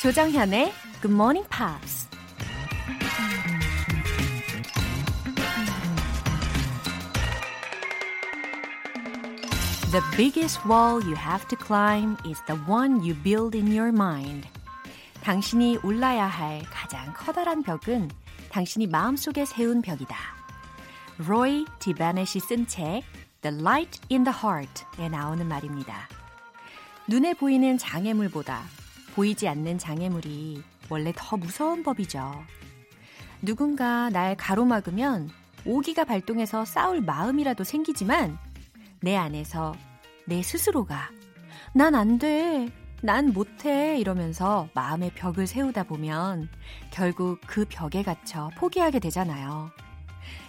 조정현의 Good Morning Pops. The biggest wall you have to climb is the one you build in your mind. 당신이 올라야 할 가장 커다란 벽은 당신이 마음속에 세운 벽이다. 로이 디바넷이 쓴 책 The Light in the Heart에 나오는 말입니다. 눈에 보이는 장애물보다 보이지 않는 장애물이 원래 더 무서운 법이죠. 누군가 날 가로막으면 오기가 발동해서 싸울 마음이라도 생기지만 내 안에서 내 스스로가 난 안 돼, 난 못해 이러면서 마음의 벽을 세우다 보면 결국 그 벽에 갇혀 포기하게 되잖아요.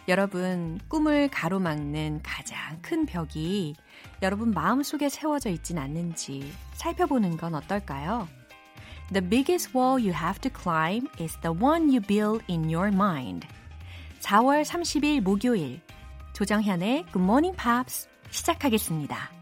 여러분, 꿈을 가로막는 가장 큰 벽이 여러분 마음속에 세워져 있진 않는지 살펴보는 건 어떨까요? The biggest wall you have to climb is the one you build in your mind. 4월 30일 목요일 조정현의 Good Morning Pops 시작하겠습니다.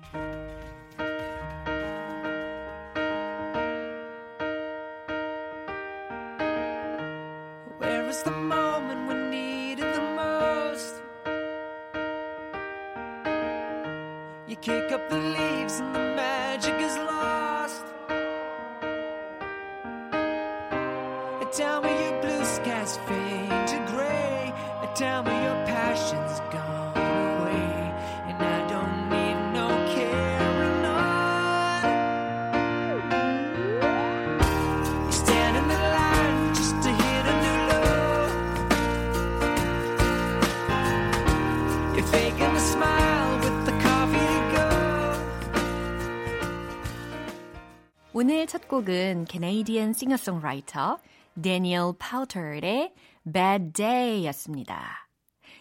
Canadian 싱어송라이터 데니얼 파우터의 Bad Day였습니다.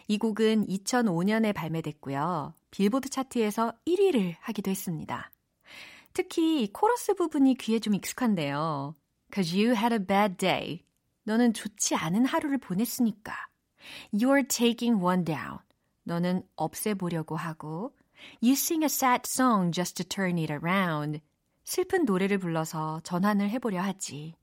이 곡은 2005년에 발매됐고요. 빌보드 차트에서 1위를 하기도 했습니다. 특히 이 코러스 부분이 귀에 좀 익숙한데요. Cause you had a bad day. 너는 좋지 않은 하루를 보냈으니까. You're taking one down. 너는 없애보려고 하고. You sing a sad song just to turn it around. 슬픈 노래를 불러서 전환을 해보려 하지.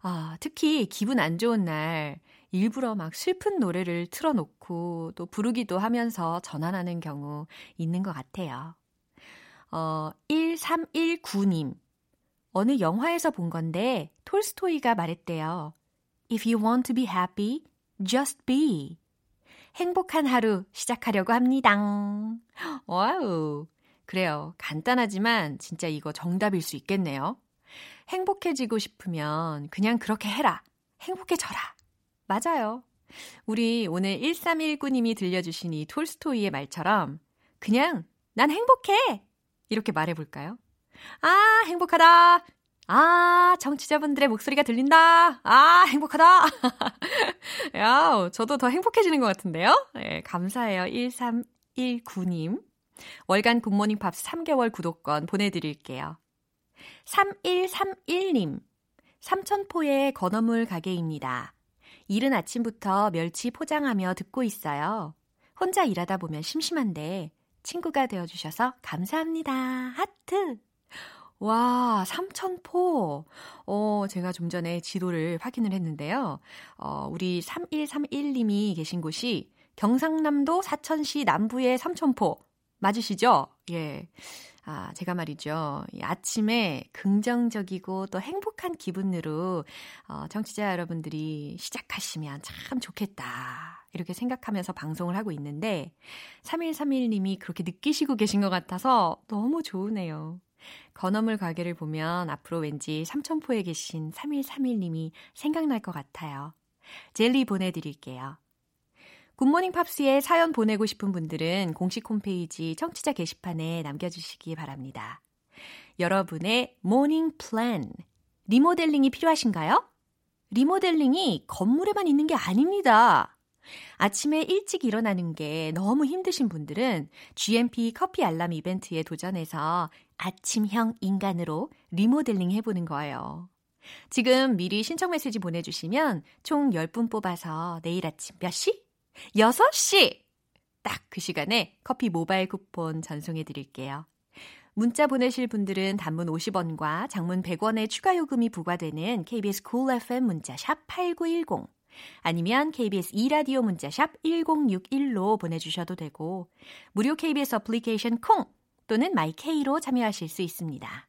아, 특히 기분 안 좋은 날 일부러 막 슬픈 노래를 틀어놓고 또 부르기도 하면서 전환하는 경우 있는 것 같아요. 어, 1319님. 어느 영화에서 본 건데 톨스토이가 말했대요. If you want to be happy, just be. 행복한 하루 시작하려고 합니다. 와우. 그래요. 간단하지만 진짜 이거 정답일 수 있겠네요. 행복해지고 싶으면 그냥 그렇게 해라. 행복해져라. 맞아요. 우리 오늘 1319님이 들려주신 이 톨스토이의 말처럼 그냥 난 행복해! 이렇게 말해볼까요? 아, 행복하다! 아, 정치자분들의 목소리가 들린다! 아, 행복하다! 야, 저도 더 행복해지는 것 같은데요? 네, 감사해요. 1319님. 월간 굿모닝 팝스 3개월 구독권 보내드릴게요. 3131님. 삼천포의 건어물 가게입니다. 이른 아침부터 멸치 포장하며 듣고 있어요. 혼자 일하다 보면 심심한데 친구가 되어주셔서 감사합니다. 하트! 와, 삼천포. 어, 제가 좀 전에 지도를 확인을 했는데요. 어, 우리 3131님이 계신 곳이 경상남도 사천시 남부의 삼천포. 맞으시죠? 예. 아, 제가 말이죠. 아침에 긍정적이고 또 행복한 기분으로 어, 청취자 여러분들이 시작하시면 참 좋겠다. 이렇게 생각하면서 방송을 하고 있는데 3131님이 그렇게 느끼시고 계신 것 같아서 너무 좋으네요. 건어물 가게를 보면 앞으로 왠지 삼천포에 계신 3131님이 생각날 것 같아요. 젤리 보내드릴게요. 굿모닝 팝스에 사연 보내고 싶은 분들은 공식 홈페이지 청취자 게시판에 남겨주시기 바랍니다. 여러분의 morning plan, 리모델링이 필요하신가요? 리모델링이 건물에만 있는 게 아닙니다. 아침에 일찍 일어나는 게 너무 힘드신 분들은 GMP 커피 알람 이벤트에 도전해서 아침형 인간으로 리모델링 해보는 거예요. 지금 미리 신청 메시지 보내주시면 총 10분 뽑아서 내일 아침 몇 시? 6시! 딱 그 시간에 커피 모바일 쿠폰 전송해 드릴게요. 문자 보내실 분들은 단문 50원과 장문 100원의 추가 요금이 부과되는 KBS cool FM 문자 샵 8910 아니면 KBS 2라디오 문자 샵 1061로 보내주셔도 되고 무료 KBS 어플리케이션 콩 또는 my K로 참여하실 수 있습니다.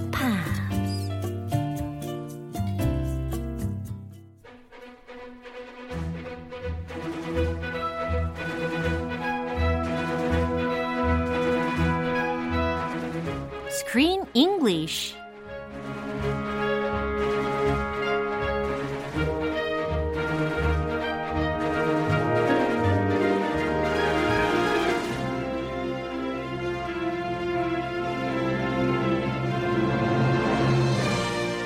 English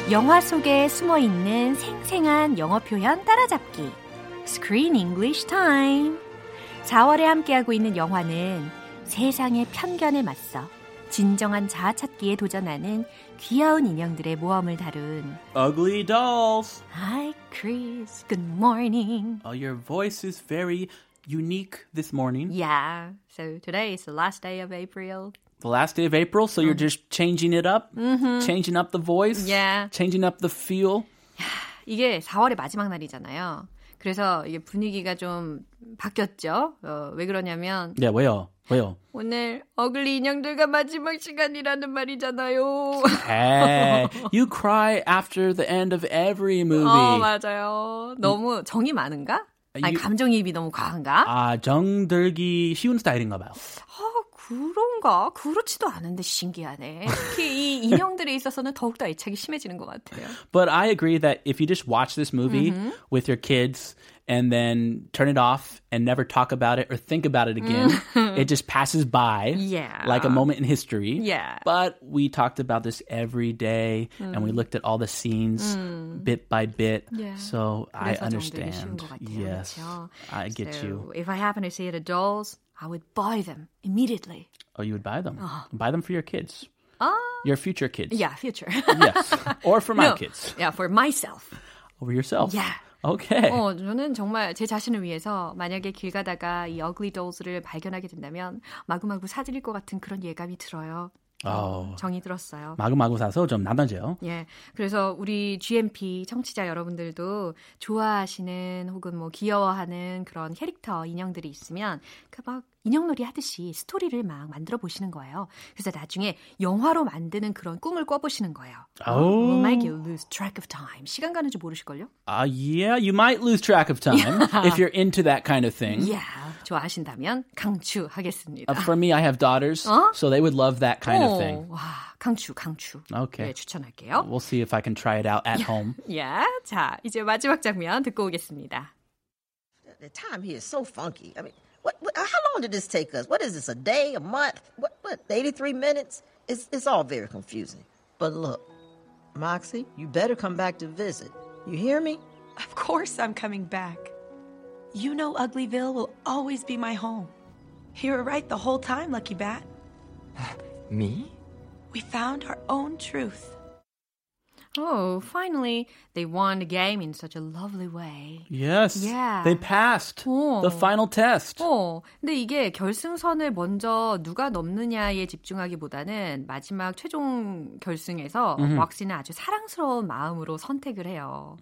영화 속에 숨어 있는 생생한 영어 표현 따라잡기. Screen English Time. 4월에 함께하고 있는 영화는 세상의 편견에 맞서 진정한 자아 찾기에 도전하는 귀여운 인형들의 모험을 다룬 Ugly dolls. Hi Chris, good morning. Oh, your voice is very unique this morning. Yeah, so today is the last day of April. The last day of April, so you're just changing it up, changing up the voice, Yeah. changing up the feel. 이게 4월의 마지막 날이잖아요. 그래서 이게 분위기가 좀 바뀌었죠. 어, 왜 그러냐면 Yeah, 왜요? 왜요? 오늘 어글리 인형들과 마지막 시간이라는 말이잖아요. Hey, you cry after the end of every movie. 어, 맞아요. 너무 정이 많은가? 아니, You- 감정이입이 너무 과한가? 아, 정들기 쉬운 스타일인가 봐요. 아, 그런가? 그렇지도 않은데 신기하네. 특히 이 인형들에 있어서는 더욱더 애착이 심해지는 것 같아요. But I agree that if you just watch this movie with your kids and then turn it off and never talk about it or think about it again, it just passes by Yeah. like a moment in history. Yeah. But we talked about this every day and we looked at all the scenes bit by bit. Yeah. So I 그래서 정들기 쉬운 understand. 것 같아요. Yes. 그렇죠? I get so, you. If I happen to see the dolls, I would buy them immediately. Oh, you would buy them. Buy them for your kids. Ah. Your future kids. Yeah, future. Yes. Or for my No. kids. Yeah, for myself. Over yourself. Yeah. Okay. 어, 저는 정말 제 자신을 위해서 만약에 길 가다가 이 어글리 dols를 발견하게 된다면 마구마구 사드릴 것 같은 그런 예감이 들어요. 어. 정이 들었어요. 마구마구 사서 좀 나눠져요. 예. 그래서 우리 GMP 청취자 여러분들도 좋아하시는 혹은 뭐 귀여워하는 그런 캐릭터 인형들이 있으면 그 막 인형놀이 하듯이 스토리를 막 만들어 보시는 거예요. 그래서 나중에 영화로 만드는 그런 꿈을 꿔보시는 거예요. Oh. You lose track of time. 시간 가는 줄 모르실걸요? Uh, yeah, you might lose track of time if you're into that kind of thing. Yeah. 좋아하신다면 강추하겠습니다. Uh, for me, I have daughters, 어? so they would love that kind of 오, thing. 와, 강추, 강추. Okay. 네, 추천할게요. We'll see if I can try it out at home. 예. 자, 이제 마지막 장면 듣고 오겠습니다. The time here is so funky. I mean, what, what? How long did this take us? What is this? A day? A month? What? What? Eighty-three minutes? It's it's all very confusing. But look, Moxie, you better come back to visit. You hear me? Of course I'm coming back. You know Uglyville will always be my home. You were right the whole time, Lucky Bat. Me? We found our own truth. Oh, finally, they won the game in such a lovely way. Yes. Yeah. They passed Oh. the final test. 어, 근데 이게 결승선을 먼저 누가 넘느냐에 집중하기보다는 마지막 최종 결승에서 왁시는 아주 사랑스러운 마음으로 선택을 해요.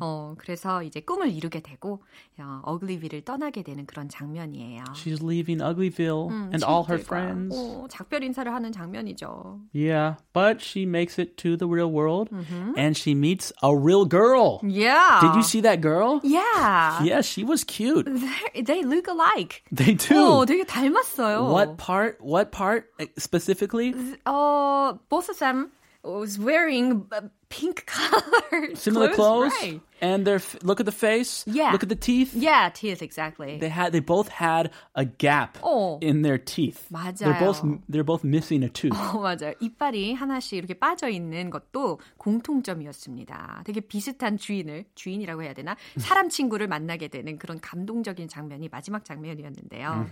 어, 그래서 이제 꿈을 이루게 되고 어, 어글리비를 떠나게 되는 그런 장면이에요. She's leaving Uglyville 음, and all her friends. 어, 작별 인사를 하는 장면이죠. Yeah, but she makes it to the real world and she meets a real girl. Yeah. Did you see that girl? Yeah. Yes, she was cute. They, they look alike. They do. 어, 되게 닮았어요. What part? What part uh, specifically? uh, both of them was wearing uh, pink color. Similar clothes, Right. and their f- look at the face. Yeah. Look at the teeth. Yeah, teeth exactly. They had. They both had a gap 어. in their teeth. They're both. 맞아요. They're both missing a tooth. 어, 맞아요. 이빨이 하나씩 이렇게 빠져 있는 것도 공통점이었습니다. 되게 비슷한 주인을, 주인이라고 해야 되나? 사람 친구를 만나게 되는 그런 감동적인 장면이 마지막 장면이었는데요.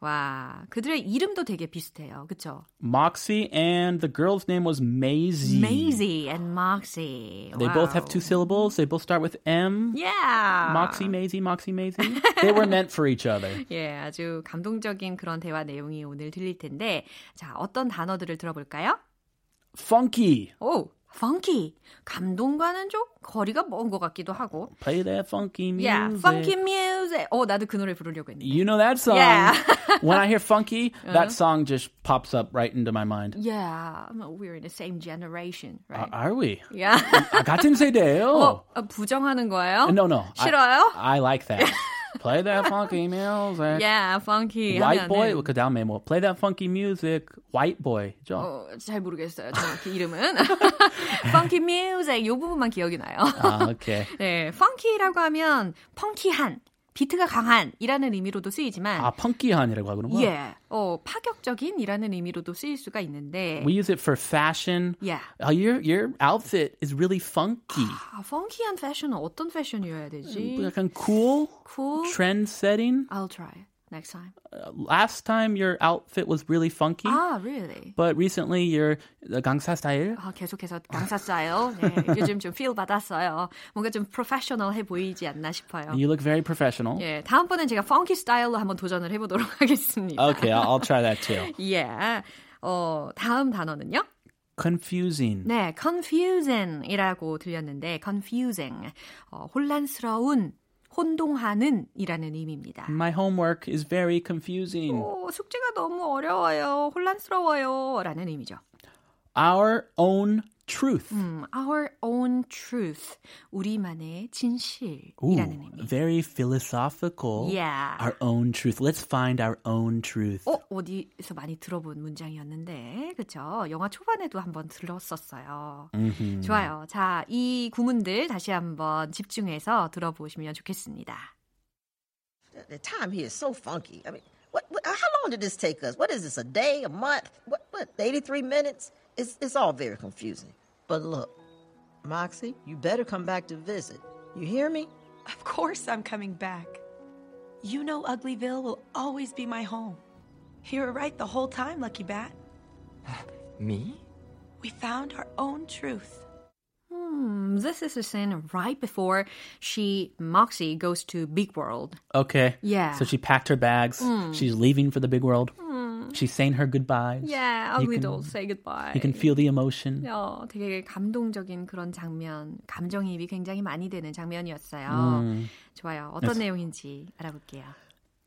와, 그들의 이름도 되게 비슷해요. 그쵸? Moxie and the girl's name was Maisie. Maisie and Moxie. They both have two syllables. They both start with M. Yeah. Moxie, Maisie, Moxie, Maisie. They were meant for each other. 예, 아주 감동적인 그런 대화 내용이 오늘 들릴 텐데, 자, 어떤 단어들을 들어볼까요? Funky. 오, funky. 감동과는 좀 거리가 먼 것 같기도 하고. Play that funky music. Yeah, funky music. 어, 나도 그 노래 부르려고 했는데. You know that song. Yeah. Uh-huh. when I hear funky, that song just pops up right into my mind. Yeah, we're in the same generation, right? Are we? yeah. 아, 같은 세대예요. 어, 어, 부정하는 거예요? No, no. I- 싫어요? I, like that. Play that funky music. yeah, funky. White boy. 그 다음에 뭐 play that funky music. White boy죠. 어, 잘 모르겠어요. 정확히 이름은. funky music. 요 부분만 기억이 나요. 아, okay. 네, funky라고 하면 펑키한, 비트가 강한이라는 의미로도 쓰이지만 아, 펑키한이라고 하는구나. 예, 어, 파격적인이라는 의미로도 쓰일 수가 있는데 We use it for fashion. Yeah. Uh, your your outfit is really funky. 아, 펑키한 패션은 어떤 패션이어야 되지? 약간 cool, Cool? trend setting. I'll try next time. Last time your outfit was really funky, 아, really? but recently your 강사 style. 아, 계속해서 강사 스타일. 네, 요즘 좀 feel 받았어요. 뭔가 좀 프로페셔널해 보이지 않나 싶어요. You look very professional. 예, 다음번엔 제가 펑키 스타일로 한번 도전을 해보도록 하겠습니다. Okay, I'll, try that too. 예. 어, 다음 단어는요? Confusing. 네, confusing이라고 들렸는데 confusing, 어, 혼란스러운, 혼동하는 이라는 의미입니다. My homework is very confusing. 오, 숙제가 너무 어려워요, 혼란스러워요 라는 의미죠. Our own truth. 음, our own truth, 우리만의 Ooh, 진실이라는 의미. very philosophical. Yeah. Our own truth. Let's find our own truth. 어, 어디서 많이 들어본 문장이었는데, 그쵸? 영화 초반에도 한번 들었었어요. 좋아요. 자, 이 구문들 다시 한번 집중해서 들어보시면 좋겠습니다. The time here is so funky. I mean, what, what? How long did this take us? What is this? A day? A month? What? What? Eighty-three minutes? It's it's all very confusing. But look, Moxie, you better come back to visit. You hear me? Of course I'm coming back. You know Uglyville will always be my home. You were right the whole time, Lucky Bat. Me? We found our own truth. Hmm, this is a scene right before she, Moxie, goes to Big World. Okay. Yeah. So she packed her bags. She's leaving for the big world. She's saying her goodbyes. Yeah, You ugly can- dolls say goodbye. You can feel the emotion. 어, 되게 감동적인 그런 장면, 감정이입이 굉장히 많이 되는 장면이었어요. 음. 좋아요. 어떤 내용인지 알아볼게요.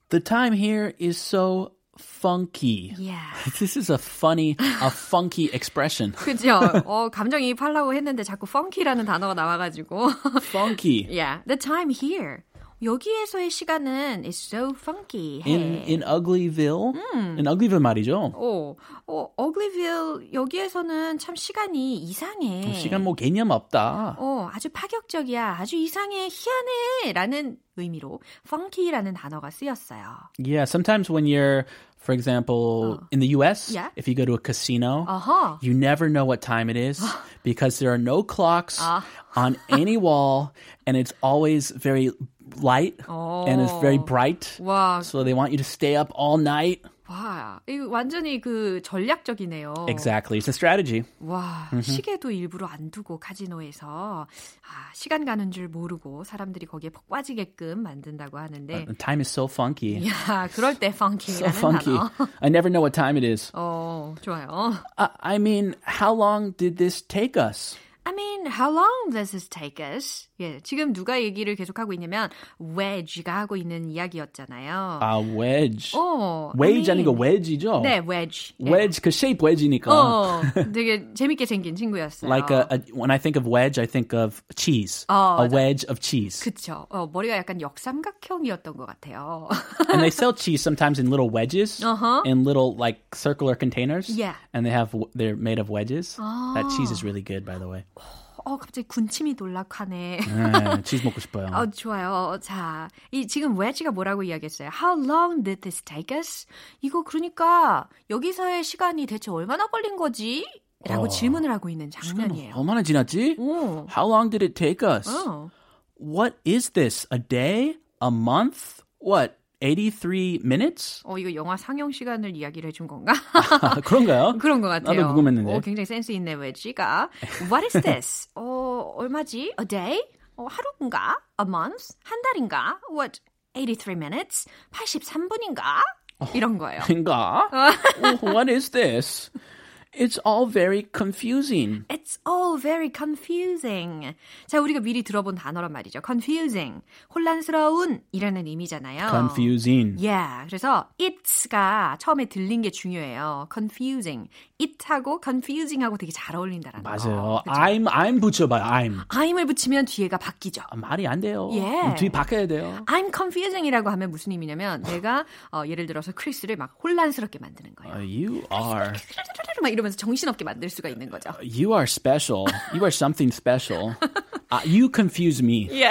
The time here is so funky. Yeah. This is a funny, a funky expression. 그죠? 어, 감정이입하려고 했는데 자꾸 funky라는 단어가 나와가지고. funky. yeah, the time here. 여기에서의 시간은 is so funky. 해. In in Uglyville, 음. in Uglyville 말이죠. 어, 어, 어글리빌 여기에서는 참 시간이 이상해. 시간 뭐 개념 없다. 어, 아주 파격적이야. 아주 이상해. 희한해. 라는 의미로 funky라는 단어가 쓰였어요. Yeah, sometimes when you're, for example, in the U.S., Yeah. if you go to a casino, 어허. you never know what time it is because there are no clocks Ah. on any wall, and it's always very light and it's very bright. 와, So they want you to stay up all night. 와, 이거 완전히 그 전략적이네요. Exactly, it's a strategy. 와, 시계도 일부러 안 두고 카지노에서 아, 시간 가는 줄 모르고 사람들이 거기에 퍽 빠지게끔 만든다고 하는데 The time is so funky. 야, 그럴 때 So funky라는 funky. 단어. I never know what time it is. 어, 좋아요. I, I mean, how long did this take us? I mean, how long does this take us? 예, 지금 누가 얘기를 계속하고 있냐면 Wedge가 하고 있는 이야기였잖아요. A wedge. 어, wedge I mean, 아니고 wedge이죠? 네, wedge. 예. Wedge, 그 shape wedge니까. 어, 되게 재밌게 생긴 친구였어요. Like a, a, when I think of wedge, I think of cheese. 어, a 맞아. wedge of cheese. 그쵸. 어, 머리가 약간 역삼각형이었던 것 같아요. and they sell cheese sometimes in little wedges, Uh-huh. in little like circular containers. Yeah. And they have they're made of wedges. That cheese is really good, by the way. 어, 갑자기 군침이 돌락하네. 네, 치즈 먹고 싶어요. 어, 좋아요. 자, 이 지금 웨지가 뭐라고 이야기했어요? How long did this take us? 이거 그러니까 여기서의 시간이 대체 얼마나 걸린 거지? 라고 어. 질문을 하고 있는 장면이에요. 얼마나 지났지? 오. How long did it take us? 어. What is this? A day? A month? What? 83 minutes? 어, 이거 영화 상영 시간을 이야기를 해준 건가? 아, 그런가요? 그런 것 같아요. 나도 궁금했는데. 어, 굉장히 센스 있네, 웨지가. What is this? 어, 얼마지? A day? 어, 하루인가? A month? 한 달인가? What? 83 minutes? 83분인가? 이런 거예요. 인가? What is this? It's all very confusing. It's all very confusing. 자, 우리가 미리 들어본 단어란 말이죠. confusing. 혼란스러운 이라는 의미잖아요. Confusing. Yeah. 그래서 it's가 처음에 들린 게 중요해요. confusing. it하고 confusing하고 되게 잘 어울린다라는 맞아요. 거. 그쵸? I'm, I'm 붙여봐요. I'm. I'm을 붙이면 뒤에가 바뀌죠. 아, 말이 안 돼요. 예. 뒤 바꿔야 돼요. I'm confusing이라고 하면 무슨 의미냐면 내가 어, 예를 들어서 크리스를 막 혼란스럽게 만드는 거예요. Uh, you are, 막 이러면서 정신없게 만들 수가 있는 거죠. you are special. You are something special. Uh, you confuse me. 예.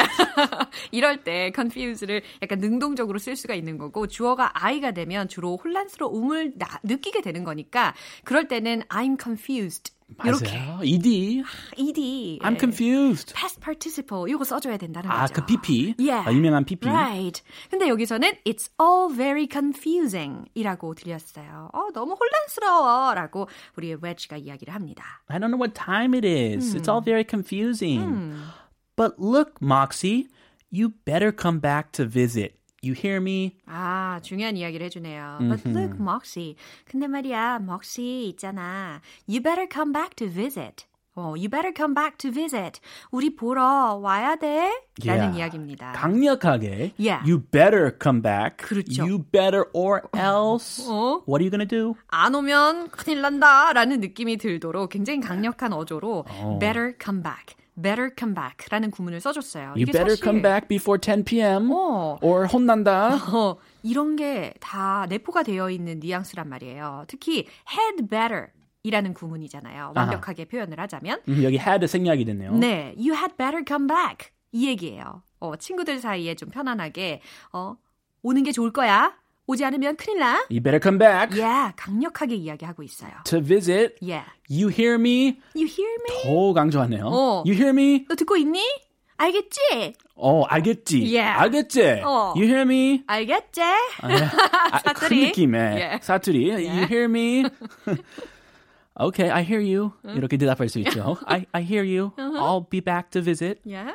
이럴 때 confuse를 약간 능동적으로 쓸 수가 있는 거고 주어가 I가 되면 주로 혼란스러움을 나, 느끼게 되는 거니까 그럴 때는 I'm confused 이렇게 맞아요. ED. ed I'm confused. past participle 이거 써줘야 된다는 아, 거죠. 그 PP. Yeah. 아, 유명한 PP. Right. 근데 여기서는 it's all very confusing 이라고 들렸어요. 어, 너무 혼란스러워 라고 우리 웨지가 이야기를 합니다. I don't know what time it is. It's all very confusing. But look, Moxie, you better come back to visit. You hear me? 아, 중요한 이야기를 해주네요. But look, Moxie. 근데 말이야, Moxie 있잖아. You better come back to visit. 어, you better come back to visit. 우리 보러 와야 돼? 라는 Yeah. 이야기입니다. 강력하게. Yeah. You better come back. 그렇죠. You better or else. 어? What are you gonna do? 안 오면 큰일 난다 라는 느낌이 들도록 굉장히 강력한 어조로 better come back, better come back 라는 구문을 써줬어요. You better 사실 come back before 10 p.m. 어. or 혼난다. 어, 이런 게 다 내포가 되어 있는 뉘앙스란 말이에요. 특히 had better 이라는 구문이잖아요. 완벽하게 표현을 하자면. 음, 여기 had 생략이 됐네요. 네, you had better come back 이 얘기예요. 어, 친구들 사이에 좀 편안하게 어, 오는 게 좋을 거야. 오지 않으면 큰일 나. You better come back Yeah, 강력하게 이야기하고 있어요. to visit. Yeah. You hear me? You hear me? 더 강조하네요. 어. You hear me? 너 듣고 있니? 알겠지? 어, 알겠지. Yeah. 알겠지. 어. You hear me? 알겠지? 아, 큰 사투리. 느낌의 Yeah. 사투리. You hear me? okay, I hear you. 이렇게 대답할 수 있죠. I, I hear you. I'll be back to visit. Yeah.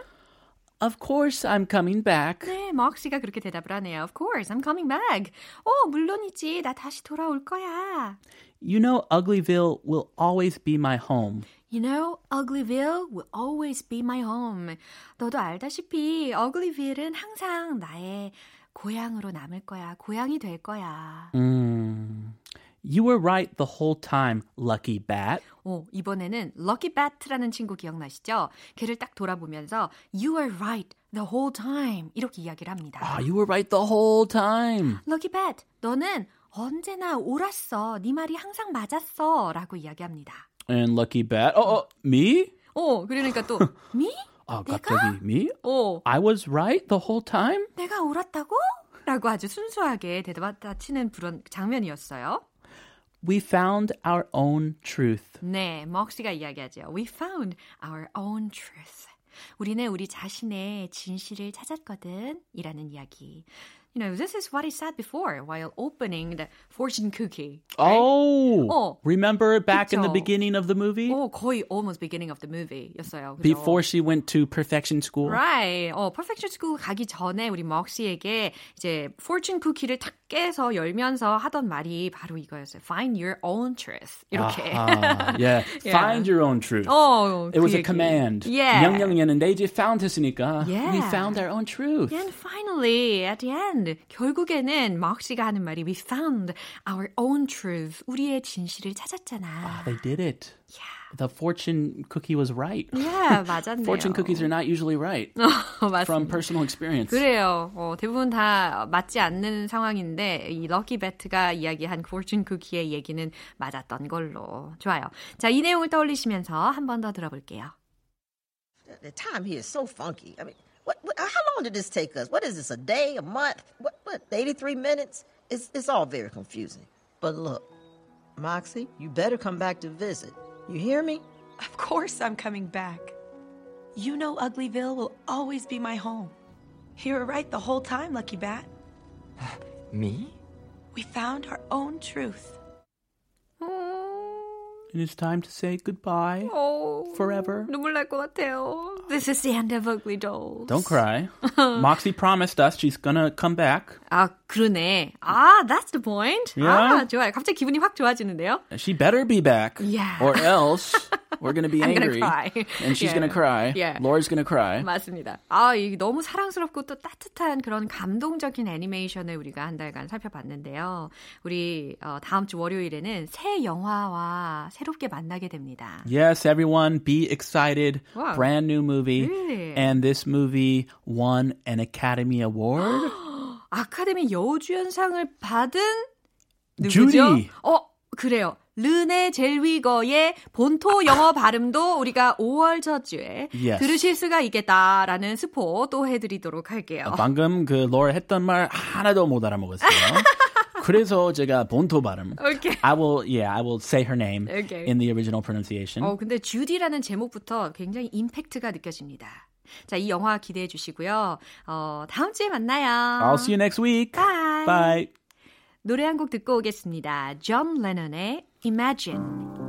Of course I'm coming back. 네, 먹씨가 그렇게 대답을 하네요. Of course, I'm coming back. 어, 물론이지. 나 다시 돌아올 거야. You know Uglyville will always be my home. You know, Uglyville will always be my home. 너도 알다시피 Uglyville은 항상 나의 고향으로 남을 거야. 고향이 될 거야. Mm. You were right the whole time, Lucky Bat. 어, 이번에는 Lucky Bat라는 친구 기억나시죠? 걔를 딱 돌아보면서 You were right the whole time 이렇게 이야기를 합니다. Ah, you were right the whole time. Lucky Bat, 너는 언제나 옳았어. 네 말이 항상 맞았어. 라고 이야기합니다. And Lucky Bat. Oh, oh me? 어, 그러니까 또 Me? 아, 내가? 갑자기 me? 어, I was right the whole time? 내가 옳았다고? 라고 아주 순수하게 대답하치는 그런 장면이었어요. We found our own truth. 네, 먹씨가 이야기하죠. We found our own truth. 우리는 우리 자신의 진실을 찾았거든. 이라는 이야기. You know, this is what he said before while opening the fortune cookie. Oh, 어. remember back in the 그쵸. beginning of the movie? 오, 거의 almost beginning of the movie 였어요. 그죠? Before she went to perfection school? Right. 어, Perfection School 가기 전에 우리 먹씨에게 이제 fortune cookie를 탁 깨서 열면서 하던 말이 바로 이거였어요. Find your own truth. 이렇게. Ah, yeah. Yeah. Find your own truth. 어, It was 그 a 얘기. command. Yeah. 명령이었는데 이제 found 했으니까 Yeah. we found our own truth. And finally, at the end, 결국에는 먹씨가 하는 말이 We found our own truth. 우리의 진실을 찾았잖아. They did it. The fortune cookie was right. Yeah, 맞았네요. Fortune cookies are not usually right 어, 맞습니다. from personal experience. 그래요. 어, 대부분 다 맞지 않는 상황인데 이 럭키 배트가 이야기한 fortune cookie의 얘기는 맞았던 걸로. 좋아요. 자, 이 내용을 떠올리시면서 한 번 더 들어볼게요. the time here is so funky. I mean, what, what? How long did this take us? What is this? A day? A month? What? What? Eighty-three minutes? It's it's all very confusing. But look, Moxie, you better come back to visit. You hear me? Of course I'm coming back. You know Uglyville will always be my home. You were right the whole time, Lucky Bat. Me? We found our own truth. And it's time to say goodbye 어, forever. 눈물 날 것 같아요. This is the end of Ugly Dolls. Don't cry. Moxie promised us she's gonna come back. 아, 그러네. 아, that's the point. Yeah. 아, 좋아요. 갑자기 기분이 확 좋아지는데요. She better be back. Yeah. Or else we're gonna be I'm gonna angry. cry. And she's Yeah. gonna cry. Yeah. Laura's gonna cry. 맞습니다. 아, 이 너무 사랑스럽고 또 따뜻한 그런 감동적인 애니메이션을 우리가 한 달간 살펴봤는데요. 우리 어, 다음 주 월요일에는 새 영화와 새롭게 만나게 됩니다. Yes, everyone, be excited. Wow. Brand new movie. Really? And this movie won an Academy Award. 아카데미 여우주연상을 받은 누구죠? 주디. 어, 그래요. 르네 젤위거의 본토 영어 발음도 우리가 5월 첫 주에 Yes. 들으실 수가 있겠다라는 스포 또 해드리도록 할게요. 방금 그 로라 했던 말 하나도 못 알아먹었어요. 그래서 제가 본토 발음. 오케이. I will, yeah, I will say her name Okay. in the original pronunciation. 어, 근데 주디라는 제목부터 굉장히 임팩트가 느껴집니다. 자, 이 영화 기대해 주시고요. 어, 다음 주에 만나요. I'll see you next week. Bye. Bye. 노래 한 곡 듣고 오겠습니다. 존 Imagine. Imagine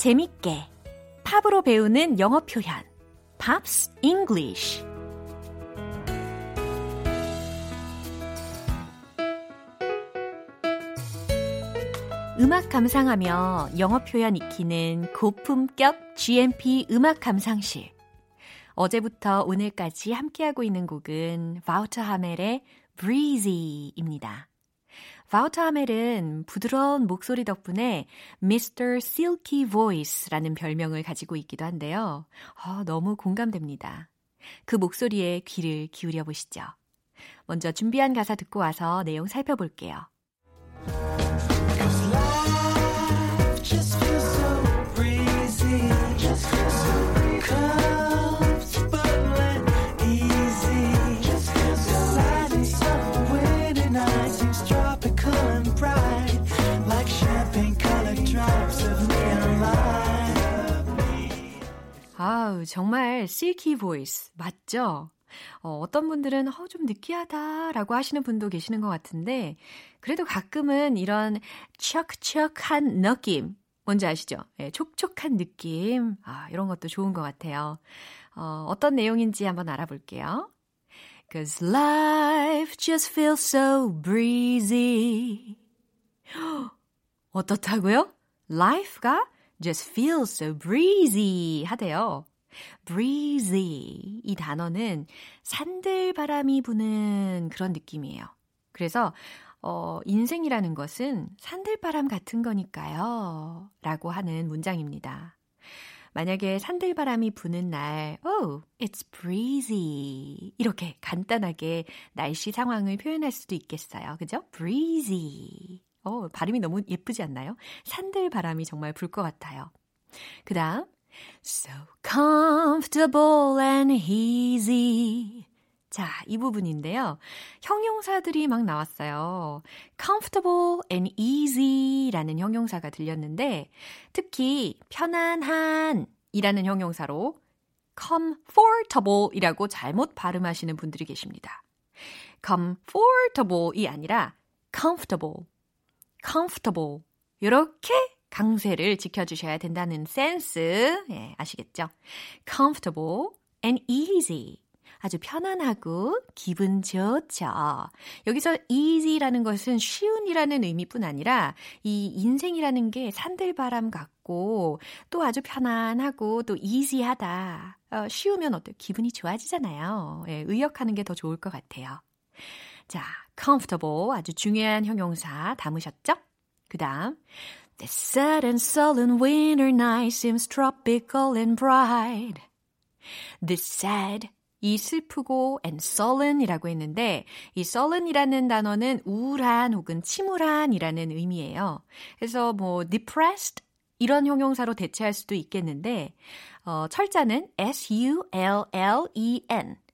재밌게 팝으로 배우는 영어 표현 Pops English 음악 감상하며 영어 표현 익히는 고품격 GMP 음악 감상실 어제부터 오늘까지 함께하고 있는 곡은 바우터 하멜의 Breezy입니다. 바우터 하멜은 부드러운 목소리 덕분에 Mr. Silky Voice라는 별명을 가지고 있기도 한데요. 아, 너무 공감됩니다. 그 목소리에 귀를 기울여 보시죠. 먼저 준비한 가사 듣고 와서 내용 살펴볼게요. 아우, 정말 silky voice 맞죠? 어, 어떤 분들은 어, 좀 느끼하다라고 하시는 분도 계시는 것 같은데 그래도 가끔은 이런 척척한 느낌 뭔지 아시죠? 예, 촉촉한 느낌 아, 이런 것도 좋은 것 같아요. 어, 어떤 내용인지 한번 알아볼게요. Cause life just feels so breezy. 어떻다고요? Life가 just feels so breezy 하대요. Breezy 이 단어는 산들바람이 부는 그런 느낌이에요. 그래서 어, 인생이라는 것은 산들바람 같은 거니까요. 라고 하는 문장입니다. 만약에 산들바람이 부는 날, oh, it's breezy. 이렇게 간단하게 날씨 상황을 표현할 수도 있겠어요. 그죠? breezy. 어, 발음이 너무 예쁘지 않나요? 산들바람이 정말 불 것 같아요. 그 다음, so comfortable and easy. 자, 이 부분인데요. 형용사들이 막 나왔어요. comfortable and easy 라는 형용사가 들렸는데, 특히 편안한 이라는 형용사로 comfortable 이라고 잘못 발음하시는 분들이 계십니다. comfortable이 아니라 comfortable, comfortable. 이렇게 강세를 지켜주셔야 된다는 센스, 예, 아시겠죠? comfortable and easy. 아주 편안하고 기분 좋죠. 여기서 easy라는 것은 쉬운이라는 의미뿐 아니라 이 인생이라는 게 산들바람 같고 또 아주 편안하고 또 easy하다. 어, 쉬우면 어때요? 기분이 좋아지잖아요. 예, 의역하는 게 더 좋을 것 같아요. 자, comfortable 아주 중요한 형용사 담으셨죠? 그 다음 The sad and sullen winter night seems tropical and bright. The sad 이 슬프고 and sullen이라고 했는데 이 sullen이라는 단어는 우울한 혹은 침울한이라는 의미예요. 그래서 뭐 depressed 이런 형용사로 대체할 수도 있겠는데 어, 철자는 S-U-L-L-E-N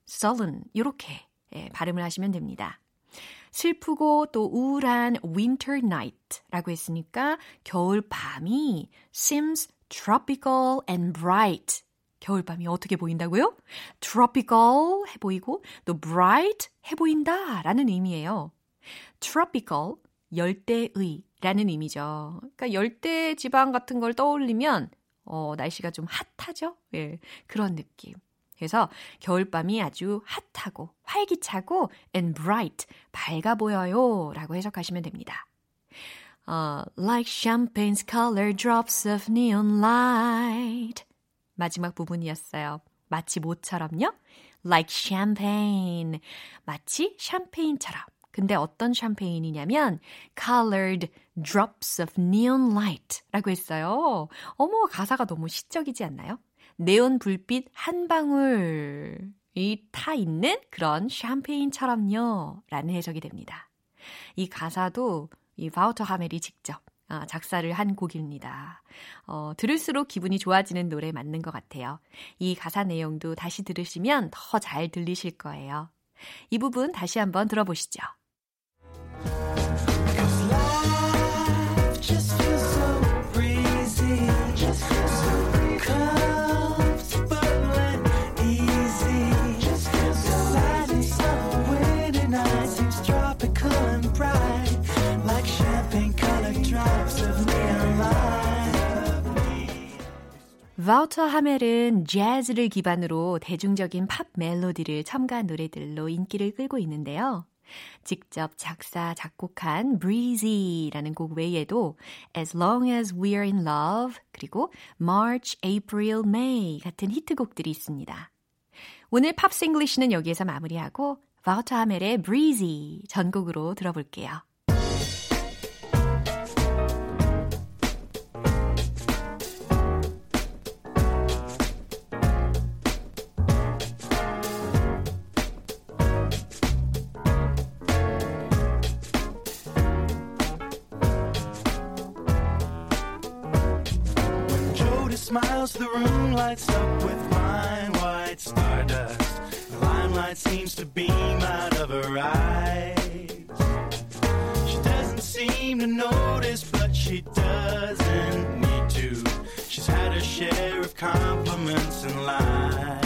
sullen 이렇게 예, 발음을 하시면 됩니다. 슬프고 또 우울한 winter night라고 했으니까 겨울 밤이 seems tropical and bright. 겨울밤이 어떻게 보인다고요? tropical 해 보이고 또 bright 해 보인다 라는 의미예요. tropical, 열대의 라는 의미죠. 그러니까 열대 지방 같은 걸 떠올리면 어, 날씨가 좀 핫하죠? 예, 그런 느낌. 그래서 겨울밤이 아주 핫하고 활기차고 and bright, 밝아 보여요 라고 해석하시면 됩니다. 어, like champagne's color drops of neon light. 마지막 부분이었어요. 마치 뭐처럼요? Like champagne. 마치 샴페인처럼. 근데 어떤 샴페인이냐면 colored drops of neon light 라고 했어요. 어머, 가사가 너무 시적이지 않나요? 네온 불빛 한 방울 이 타 있는 그런 샴페인처럼요. 라는 해석이 됩니다. 이 가사도 이 바우터 하멜이 직접 아, 작사를 한 곡입니다. 어, 들을수록 기분이 좋아지는 노래 맞는 것 같아요. 이 가사 내용도 다시 들으시면 더 잘 들리실 거예요. 이 부분 다시 한번 들어보시죠. 바우터 하멜은 재즈를 기반으로 대중적인 팝 멜로디를 첨가한 노래들로 인기를 끌고 있는데요. 직접 작사, 작곡한 Breezy라는 곡 외에도 As Long as We're in Love 그리고 March, April, May 같은 히트곡들이 있습니다. 오늘 Pops English는 여기에서 마무리하고 바우터 하멜의 Breezy 전곡으로 들어볼게요. The room lights up with fine white stardust. The limelight seems to beam out of her eyes. She doesn't seem to notice, but she doesn't need to. She's had her share of compliments and lies.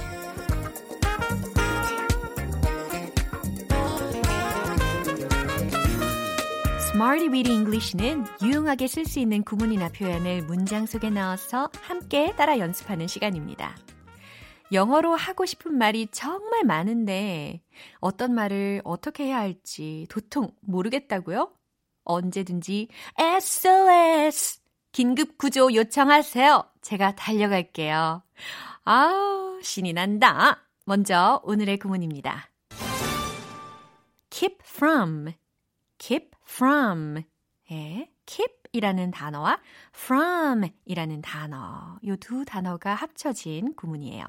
Smarty Weedy English는 유용하게 쓸 수 있는 구문이나 표현을 문장 속에 넣어서 함께 따라 연습하는 시간입니다. 영어로 하고 싶은 말이 정말 많은데 어떤 말을 어떻게 해야 할지 도통 모르겠다고요? 언제든지 SOS 긴급 구조 요청하세요. 제가 달려갈게요. 아, 신이 난다. 먼저 오늘의 구문입니다. keep from, keep from. 예, keep 이라는 단어와 from 이라는 단어. 요 두 단어가 합쳐진 구문이에요.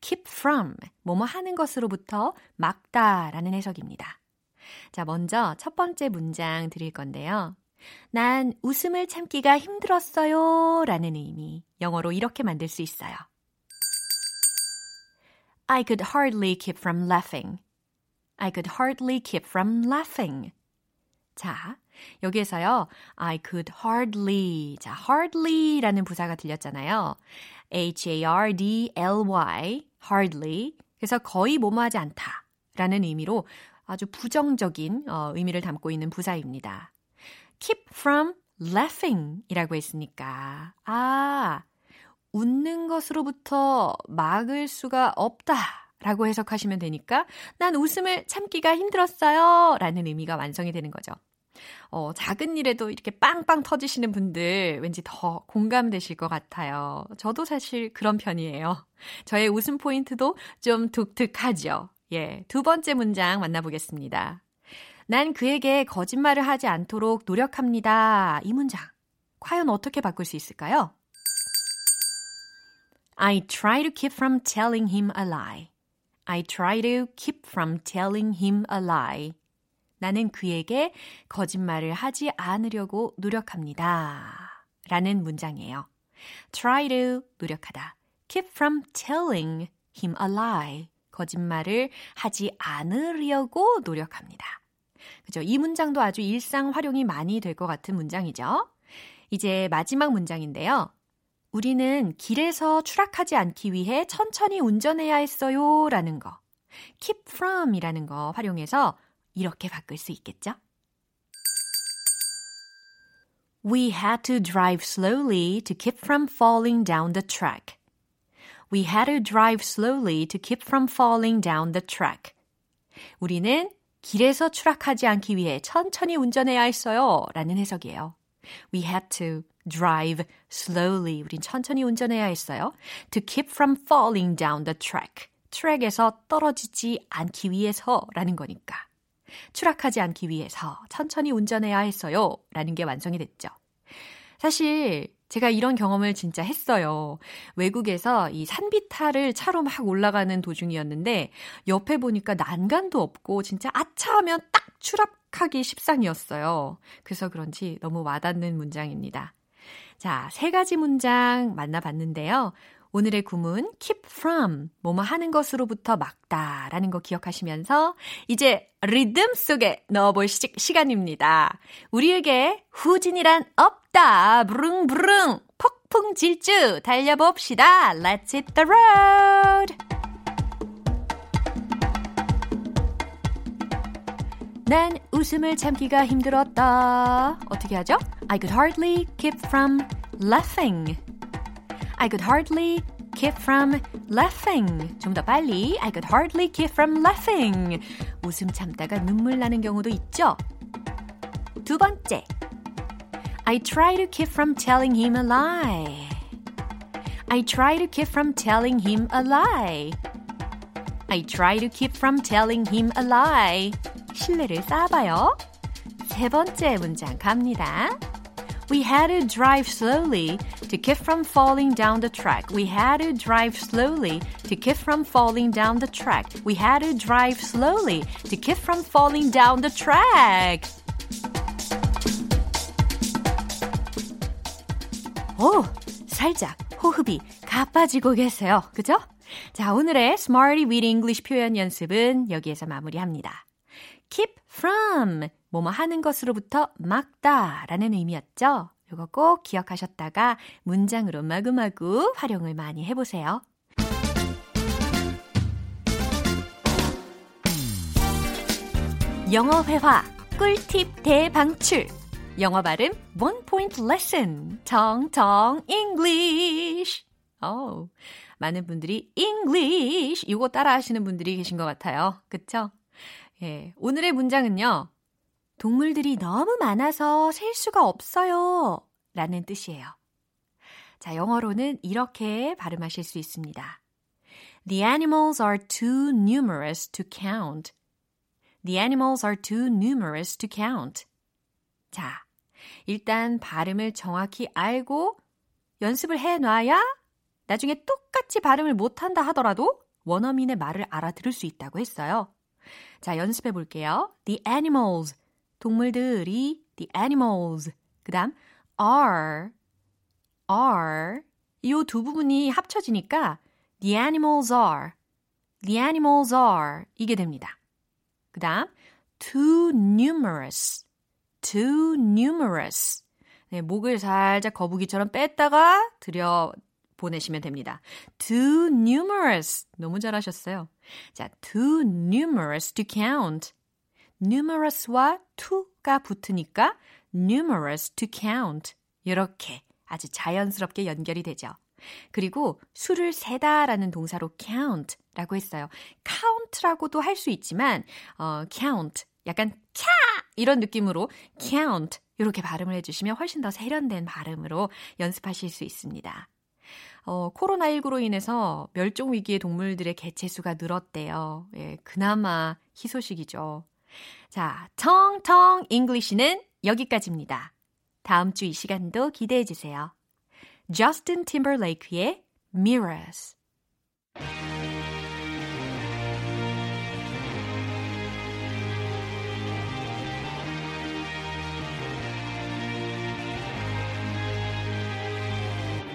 keep from, 뭐뭐 하는 것으로부터 막다 라는 해석입니다. 자, 먼저 첫 번째 문장 드릴 건데요. 난 웃음을 참기가 힘들었어요 라는 의미. 영어로 이렇게 만들 수 있어요. I could hardly keep from laughing. I could hardly keep from laughing. 자, 여기에서요, I could hardly. 자, hardly라는 부사가 들렸잖아요. H-A-R-D-L-Y, hardly. 그래서 거의 뭐뭐하지 않다. 라는 의미로 아주 부정적인 어, 의미를 담고 있는 부사입니다. keep from laughing 이라고 했으니까, 아, 웃는 것으로부터 막을 수가 없다. 라고 해석하시면 되니까, 난 웃음을 참기가 힘들었어요. 라는 의미가 완성이 되는 거죠. 어, 작은 일에도 이렇게 빵빵 터지시는 분들 왠지 더 공감되실 것 같아요. 저도 사실 그런 편이에요. 저의 웃음 포인트도 좀 독특하죠. 예, 두 번째 문장 만나보겠습니다. 난 그에게 거짓말을 하지 않도록 노력합니다. 이 문장. 과연 어떻게 바꿀 수 있을까요? I try to keep from telling him a lie. I try to keep from telling him a lie. 나는 그에게 거짓말을 하지 않으려고 노력합니다. 라는 문장이에요. try to 노력하다. keep from telling him a lie. 거짓말을 하지 않으려고 노력합니다. 그죠? 이 문장도 아주 일상 활용이 많이 될 것 같은 문장이죠. 이제 마지막 문장인데요. 우리는 길에서 추락하지 않기 위해 천천히 운전해야 했어요. 라는 거. keep from 이라는 거 활용해서 이렇게 바꿀 수 있겠죠? We had to drive slowly to keep from falling down the track. We had to drive slowly to keep from falling down the track. 우리는 길에서 추락하지 않기 위해 천천히 운전해야 했어요. 라는 해석이에요. We had to drive slowly. 우린 천천히 운전해야 했어요. To keep from falling down the track. 트랙에서 떨어지지 않기 위해서 라는 거니까. 추락하지 않기 위해서 천천히 운전해야 했어요. 라는 게 완성이 됐죠. 사실 제가 이런 경험을 진짜 했어요. 외국에서 이 산비탈을 차로 막 올라가는 도중이었는데 옆에 보니까 난간도 없고 진짜 아차하면 딱 추락하기 십상이었어요. 그래서 그런지 너무 와닿는 문장입니다. 자, 세 가지 문장 만나봤는데요. 오늘의 구문 keep from 뭐뭐 하는 것으로부터 막다 라는 거 기억하시면서 이제 리듬 속에 넣어볼 시, 시간입니다. 우리에게 후진이란 없다. 부릉부릉 폭풍 질주 달려봅시다. Let's hit the road. 난 웃음을 참기가 힘들었다. 어떻게 하죠? I could hardly keep from laughing. I could hardly keep from laughing. 좀 더 빨리. I could hardly keep from laughing. 웃음 참다가 눈물 나는 경우도 있죠. 두 번째. I try to keep from telling him a lie. I try to keep from telling him a lie. I try to keep from telling him a lie. 신뢰를 쌓아봐요. 세 번째 문장 갑니다. We had to drive slowly to keep from falling down the track. We had to drive slowly to keep from falling down the track. We had to drive slowly to keep from falling down the track. 오, 살짝 호흡이 가빠지고 계세요. 그죠? 자, 오늘의 Smarty with English 표현 연습은 여기에서 마무리합니다. Keep from 뭐뭐 하는 것으로부터 막다 라는 의미였죠. 이거 꼭 기억하셨다가 문장으로 마구마구 활용을 많이 해보세요. 영어 회화 꿀팁 대방출 영어 발음 One Point Lesson 정정 English. 어, 많은 분들이 English 이거 따라 하시는 분들이 계신 것 같아요. 그쵸? 예, 오늘의 문장은요. 동물들이 너무 많아서 셀 수가 없어요. 라는 뜻이에요. 자, 영어로는 이렇게 발음하실 수 있습니다. The animals are too numerous to count. The animals are too numerous to count. 자, 일단 발음을 정확히 알고 연습을 해 놔야 나중에 똑같이 발음을 못한다 하더라도 원어민의 말을 알아들을 수 있다고 했어요. 자, 연습해 볼게요. The animals. 동물들이 the animals. 그 다음 are are 이 두 부분이 합쳐지니까 the animals are the animals are 이게 됩니다. 그 다음 too numerous too numerous 네, 목을 살짝 거북이처럼 뺐다가 들여 보내시면 됩니다. too numerous 너무 잘하셨어요. 자, too numerous to count numerous와 to가 붙으니까 numerous to count 이렇게 아주 자연스럽게 연결이 되죠. 그리고 수를 세다라는 동사로 count라고 했어요. count라고도 할 수 있지만 어, count 약간 차 이런 느낌으로 count 이렇게 발음을 해주시면 훨씬 더 세련된 발음으로 연습하실 수 있습니다. 어, 코로나19로 인해서 멸종 위기의 동물들의 개체수가 늘었대요. 예, 그나마 희소식이죠. 자, 텅텅 잉글리시는 여기까지입니다. 다음 주 이 시간도 기대해 주세요. 저스틴 팀버레이크의 Mirrors.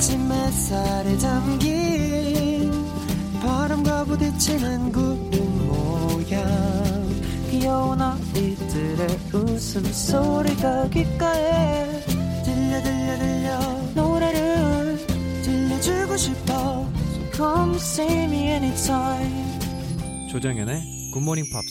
아침 햇살에 담긴 바람과 부딪히는 구름 모양. 귀여운 아이들의 웃음소리가 귓가에 들려 들려 들려. 노래를 들려주고 싶어. So come see me anytime. 조정연의 굿모닝 팝스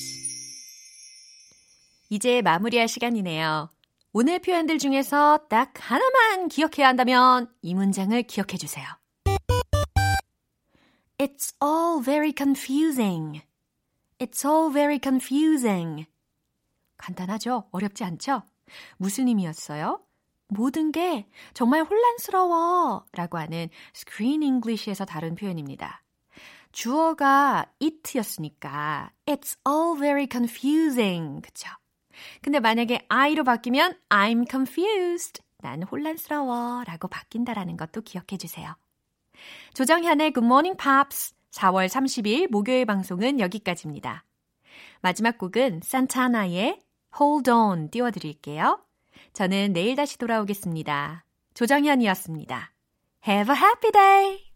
이제 마무리할 시간이네요. 오늘 표현들 중에서 딱 하나만 기억해야 한다면 이 문장을 기억해 주세요. It's all very confusing. It's all very confusing. 간단하죠? 어렵지 않죠? 무슨 의미였어요? 모든 게 정말 혼란스러워 라고 하는 Screen English에서 다룬 표현입니다. 주어가 it였으니까 It's all very confusing. 그쵸? 근데 만약에 I로 바뀌면 I'm confused. 난 혼란스러워 라고 바뀐다라는 것도 기억해 주세요. 조정현의 Good Morning Pops 4월 30일 목요일 방송은 여기까지입니다. 마지막 곡은 산타나의 Hold On 띄워드릴게요. 저는 내일 다시 돌아오겠습니다. 조정현이었습니다. Have a happy day!